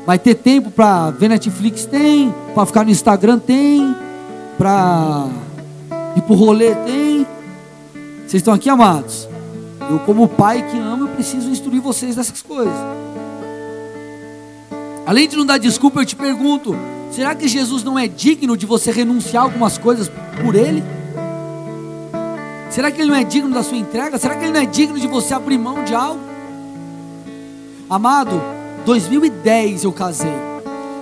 Vai ter tempo para ver Netflix? Tem. Para ficar no Instagram? Tem. Para e por rolê tem. Vocês estão aqui, amados? Eu, como pai que eu preciso instruir vocês dessas coisas. Além de não dar desculpa, eu te pergunto: será que Jesus não é digno de você renunciar algumas coisas por Ele? Será que Ele não é digno da sua entrega? Será que Ele não é digno de você abrir mão de algo? Amado, 2010 eu casei.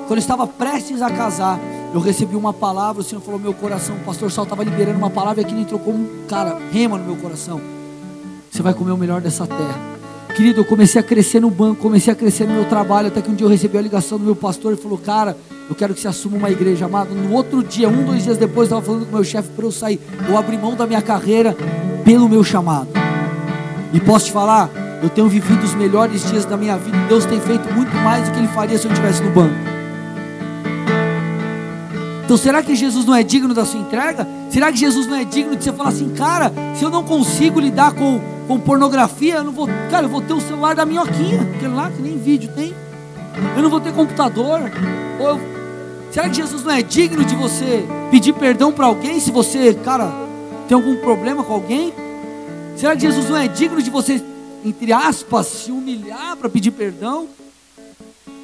Quando eu estava prestes a casar, eu recebi uma palavra, o Senhor falou meu coração, o pastor Sal estava liberando uma palavra e aquilo entrou como um cara, rema no meu coração. Você vai comer o melhor dessa terra. Querido, eu comecei a crescer no banco, comecei a crescer no meu trabalho, até que um dia eu recebi a ligação do meu pastor e falou: Cara, eu quero que você assuma uma igreja, amado. No outro dia, um, dois dias depois, eu estava falando com o meu chefe para eu sair. Eu abri mão da minha carreira pelo meu chamado. E posso te falar, eu tenho vivido os melhores dias da minha vida. Deus tem feito muito mais do que Ele faria se eu estivesse no banco. Então será que Jesus não é digno da sua entrega? Será que Jesus não é digno de você falar assim, cara, se eu não consigo lidar com com pornografia, eu não vou, cara, eu vou ter o celular da minhoquinha, aquele lá que nem vídeo tem. Eu não vou ter computador. Eu, será que Jesus não é digno de você pedir perdão para alguém se você, cara, tem algum problema com alguém? Será que Jesus não é digno de você, entre aspas, se humilhar para pedir perdão?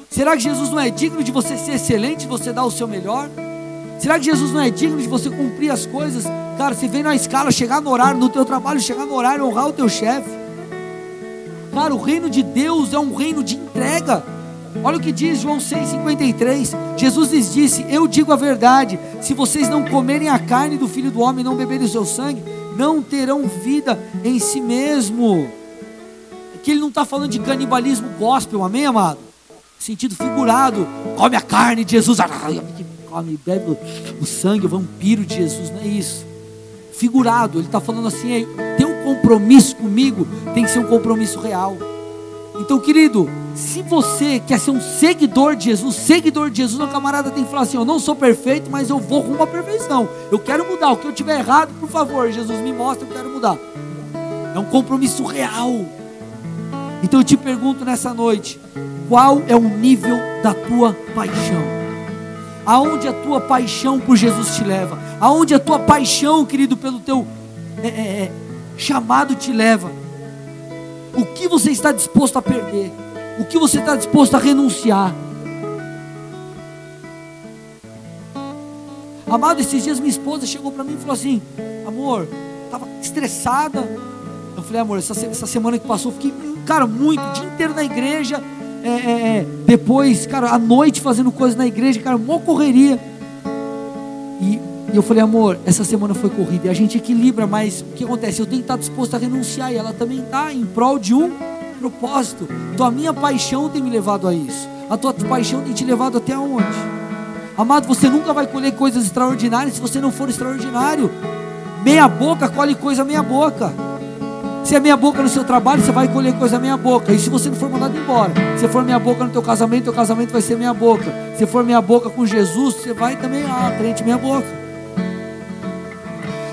Será que Jesus não é digno de você ser excelente, de você dar o seu melhor? Será que Jesus não é digno de você cumprir as coisas? Cara, você vem na escala, chegar no horário, no teu trabalho, chegar no horário, honrar o teu chefe. Cara, o reino de Deus é um reino de entrega. Olha o que diz João 6,53. Jesus lhes disse: Eu digo a verdade: se vocês não comerem a carne do filho do homem e não beberem o seu sangue, não terão vida em si mesmo. Que ele não está falando de canibalismo gospel, amém, amado? Sentido figurado. Come a carne de Jesus come, bebe o sangue, vampiro de Jesus, não é isso. Figurado, ele está falando assim: teu compromisso comigo tem que ser um compromisso real. Então, querido, se você quer ser um seguidor de Jesus, seguidor de Jesus, o camarada tem que falar assim: Eu não sou perfeito, mas eu vou rumo à perfeição. Eu quero mudar. O que eu tiver errado, por favor, Jesus me mostra, eu quero mudar. É um compromisso real. Então eu te pergunto nessa noite: qual é o nível da tua paixão? Aonde a tua paixão por Jesus te leva, aonde a tua paixão, querido, pelo teu é, é, é, chamado te leva. O que você está disposto a perder? O que você está disposto a renunciar? Amado, esses dias minha esposa chegou para mim e falou assim: Amor, estava estressada. Eu falei, amor, essa, essa semana que passou, fiquei, cara, muito, o dia inteiro na igreja é, é, é, depois, cara, à noite fazendo coisas na igreja, cara, uma correria. E, e, eu falei, amor, essa semana foi corrida. E a gente equilibra, mas o que acontece? Eu tenho que estar disposto a renunciar. E ela também está em prol de um propósito. Então a minha paixão tem me levado a isso. A tua paixão tem te levado até onde? Amado, você nunca vai colher coisas extraordinárias se você não for extraordinário. Meia boca colhe coisa meia boca. Se é meia boca no seu trabalho, você vai colher coisa meia boca. E se você não for mandado embora, se for meia boca no teu casamento, teu casamento vai ser meia boca. Se for meia boca com Jesus, você vai também, ah, crente meia boca.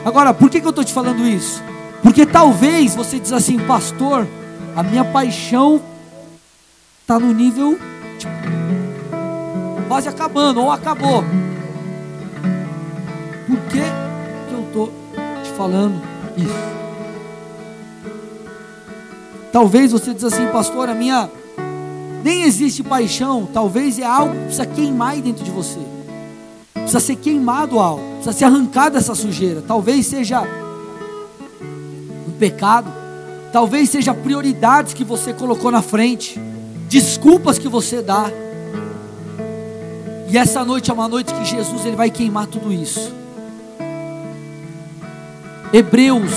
Agora, por que, que eu estou te falando isso? Porque talvez você diz assim, pastor, a minha paixão está no nível tipo, quase acabando, ou acabou. Por que, que eu estou te falando isso? Talvez você diz assim, pastor, a minha nem existe paixão, talvez é algo que precisa queimar aí dentro de você. Precisa ser queimado algo, precisa ser arrancado dessa sujeira. Talvez seja um pecado, talvez seja prioridades que você colocou na frente, desculpas que você dá. E essa noite é uma noite que Jesus ele vai queimar tudo isso. Hebreus,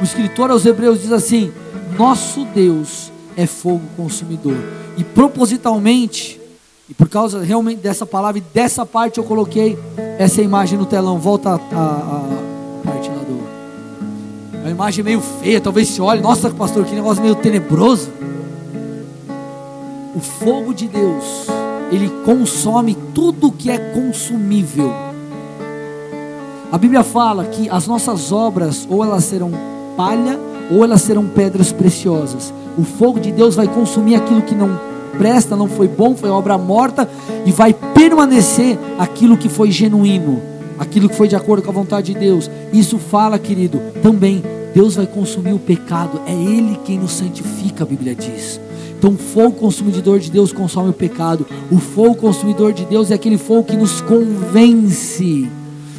o escritor aos Hebreus diz assim: nosso Deus é fogo consumidor. E propositalmente, e por causa realmente dessa palavra e dessa parte eu coloquei essa imagem no telão. Volta a, a, a parte lá do. É uma imagem meio feia, talvez se olhe. Nossa, pastor, que negócio meio tenebroso. O fogo de Deus, ele consome tudo que é consumível. A Bíblia fala que as nossas obras, ou elas serão palha, ou elas serão pedras preciosas. O fogo de Deus vai consumir aquilo que não presta, não foi bom, foi obra morta, e vai permanecer aquilo que foi genuíno, aquilo que foi de acordo com a vontade de Deus. Isso fala, querido, também Deus vai consumir o pecado, é Ele quem nos santifica, a Bíblia diz. Então, o fogo consumidor de Deus consome o pecado. O fogo consumidor de Deus é aquele fogo que nos convence.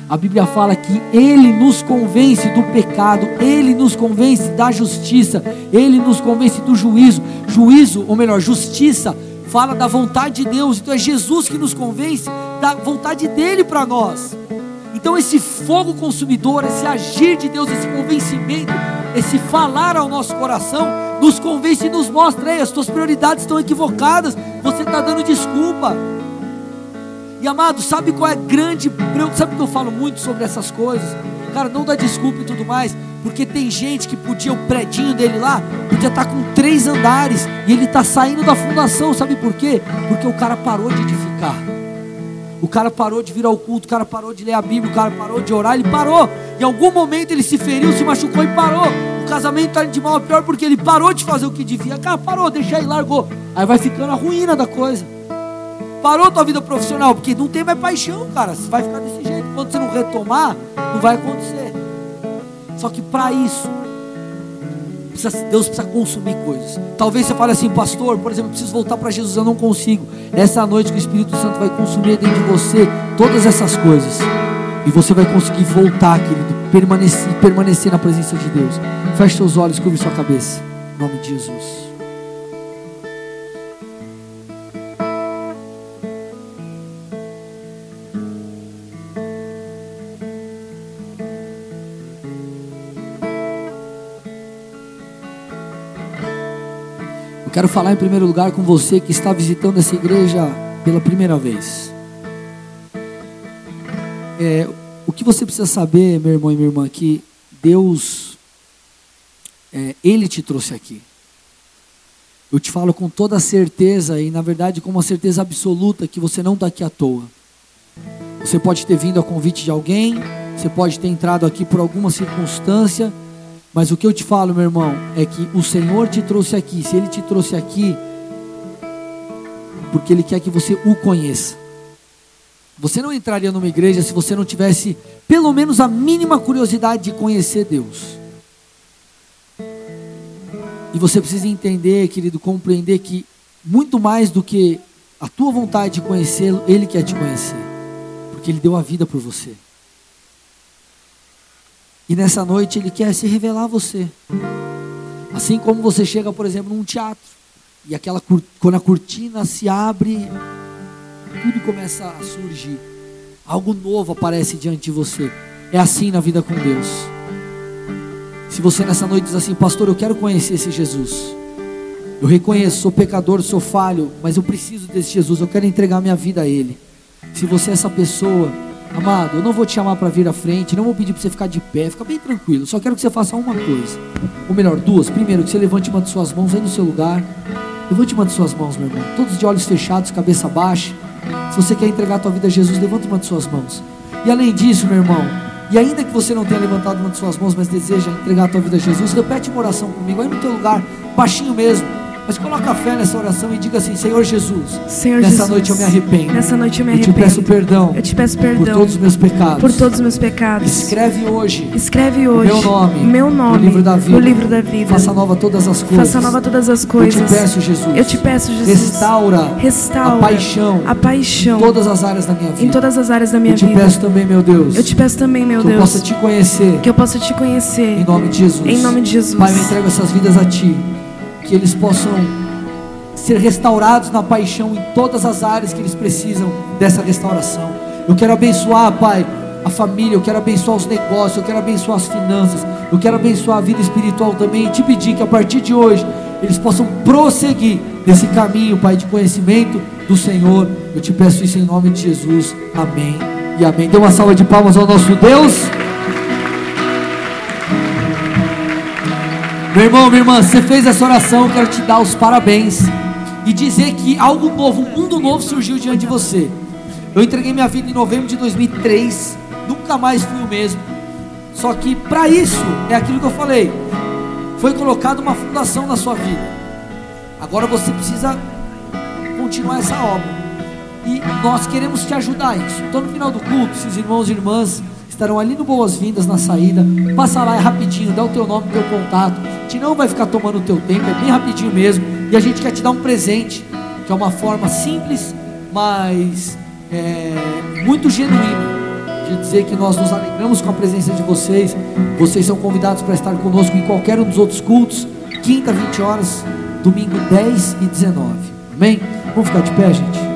A Bíblia fala que Ele nos convence do pecado, Ele nos convence da justiça, Ele nos convence do juízo. Juízo, ou melhor, justiça, fala da vontade de Deus. Então é Jesus que nos convence da vontade dele para nós. Então esse fogo consumidor, esse agir de Deus, esse convencimento, esse falar ao nosso coração, nos convence e nos mostra: Ei, as tuas prioridades estão equivocadas, você está dando desculpa. E amado, sabe qual é a grande. Sabe que eu falo muito sobre essas coisas? Cara, não dá desculpa e tudo mais, porque tem gente que podia, o predinho dele lá, podia estar tá com três andares, e ele está saindo da fundação, sabe por quê? Porque o cara parou de edificar. O cara parou de vir ao culto, o cara parou de ler a Bíblia, o cara parou de orar, ele parou. Em algum momento ele se feriu, se machucou e parou. O casamento está de mal a pior porque ele parou de fazer o que devia. Cara, parou, deixa aí, largou. Aí vai ficando a ruína da coisa. Parou tua vida profissional, porque não tem mais paixão, cara. Você vai ficar desse jeito. Quando você não retomar, não vai acontecer. Só que para isso, Deus precisa consumir coisas. Talvez você fale assim, pastor, por exemplo, preciso voltar para Jesus, eu não consigo. Essa noite que o Espírito Santo vai consumir dentro de você todas essas coisas. E você vai conseguir voltar, querido, permanecer, permanecer na presença de Deus. Feche seus olhos, curve sua cabeça. Em nome de Jesus. Quero falar em primeiro lugar com você que está visitando essa igreja pela primeira vez. É, o que você precisa saber, meu irmão e minha irmã, é que Deus, é, Ele te trouxe aqui. Eu te falo com toda certeza e, na verdade, com uma certeza absoluta que você não está aqui à toa. Você pode ter vindo a convite de alguém, você pode ter entrado aqui por alguma circunstância, mas o que eu te falo, meu irmão, é que o Senhor te trouxe aqui. Se Ele te trouxe aqui, porque Ele quer que você o conheça. Você não entraria numa igreja se você não tivesse pelo menos a mínima curiosidade de conhecer Deus. E você precisa entender, querido, compreender que muito mais do que a tua vontade de conhecê-lo, Ele quer te conhecer, porque Ele deu a vida por você. E nessa noite Ele quer se revelar a você. Assim como você chega, por exemplo, num teatro, e aquela quando a cortina se abre, tudo começa a surgir. Algo novo aparece diante de você. É assim na vida com Deus. Se você nessa noite diz assim, pastor, eu quero conhecer esse Jesus. Eu reconheço, sou pecador, sou falho, mas eu preciso desse Jesus, eu quero entregar minha vida a Ele. Se você é essa pessoa, Amado, eu não vou te chamar para vir à frente, não vou pedir para você ficar de pé, fica bem tranquilo. Só quero que você faça uma coisa, ou melhor, duas. Primeiro, que você levante uma de suas mãos aí no seu lugar. Levante uma de suas mãos, meu irmão. Todos de olhos fechados, cabeça baixa. Se você quer entregar a tua vida a Jesus, levante uma de suas mãos. E além disso, meu irmão, e ainda que você não tenha levantado uma de suas mãos, mas deseja entregar a tua vida a Jesus, repete uma oração comigo aí no teu lugar, baixinho mesmo. Mas coloca fé nessa oração e diga assim: Senhor Jesus, Senhor nessa Jesus, noite eu me arrependo. Nessa noite eu me arrependo. Eu te peço perdão. Eu te peço perdão por todos os meus pecados. Por todos os meus pecados. Escreve hoje. Escreve hoje. Meu nome. Meu nome. No livro da vida. No livro da vida. Faça nova todas as coisas. Faça nova todas as coisas. Eu te peço, Jesus. Eu te peço, Jesus. Restaura. Restaura. A paixão. A paixão. Em todas as áreas da minha vida. Em todas as áreas da minha vida. Eu te vida. peço também, meu Deus. Eu te peço também, meu que Deus. Que eu possa te conhecer. Que eu possa te conhecer. Em nome de Jesus. Em nome de Jesus. Pai, me entrego essas vidas a ti. Que eles possam ser restaurados na paixão em todas as áreas que eles precisam dessa restauração. Eu quero abençoar, Pai, a família, eu quero abençoar os negócios, eu quero abençoar as finanças, eu quero abençoar a vida espiritual também e te pedir que a partir de hoje eles possam prosseguir nesse caminho, Pai, de conhecimento do Senhor. Eu te peço isso em nome de Jesus. Amém e amém. Dê uma salva de palmas ao nosso Deus. Meu irmão, minha irmã, você fez essa oração, quero te dar os parabéns e dizer que algo novo, um mundo novo surgiu diante de você. Eu entreguei minha vida em novembro de 2003, nunca mais fui o mesmo. Só que para isso é aquilo que eu falei. Foi colocada uma fundação na sua vida. Agora você precisa continuar essa obra. E nós queremos te ajudar a isso. Então no final do culto, esses irmãos e irmãs estarão ali no Boas-Vindas na saída. Passa lá, é rapidinho, dá o teu nome, o teu contato. A gente não vai ficar tomando o teu tempo, é bem rapidinho mesmo E a gente quer te dar um presente, que é uma forma simples, mas é, muito genuína de dizer que nós nos alegramos com a presença de vocês. Vocês são convidados para estar conosco em qualquer um dos outros cultos, quinta, 20 horas, domingo 10 e 19. Amém? Vamos ficar de pé, gente?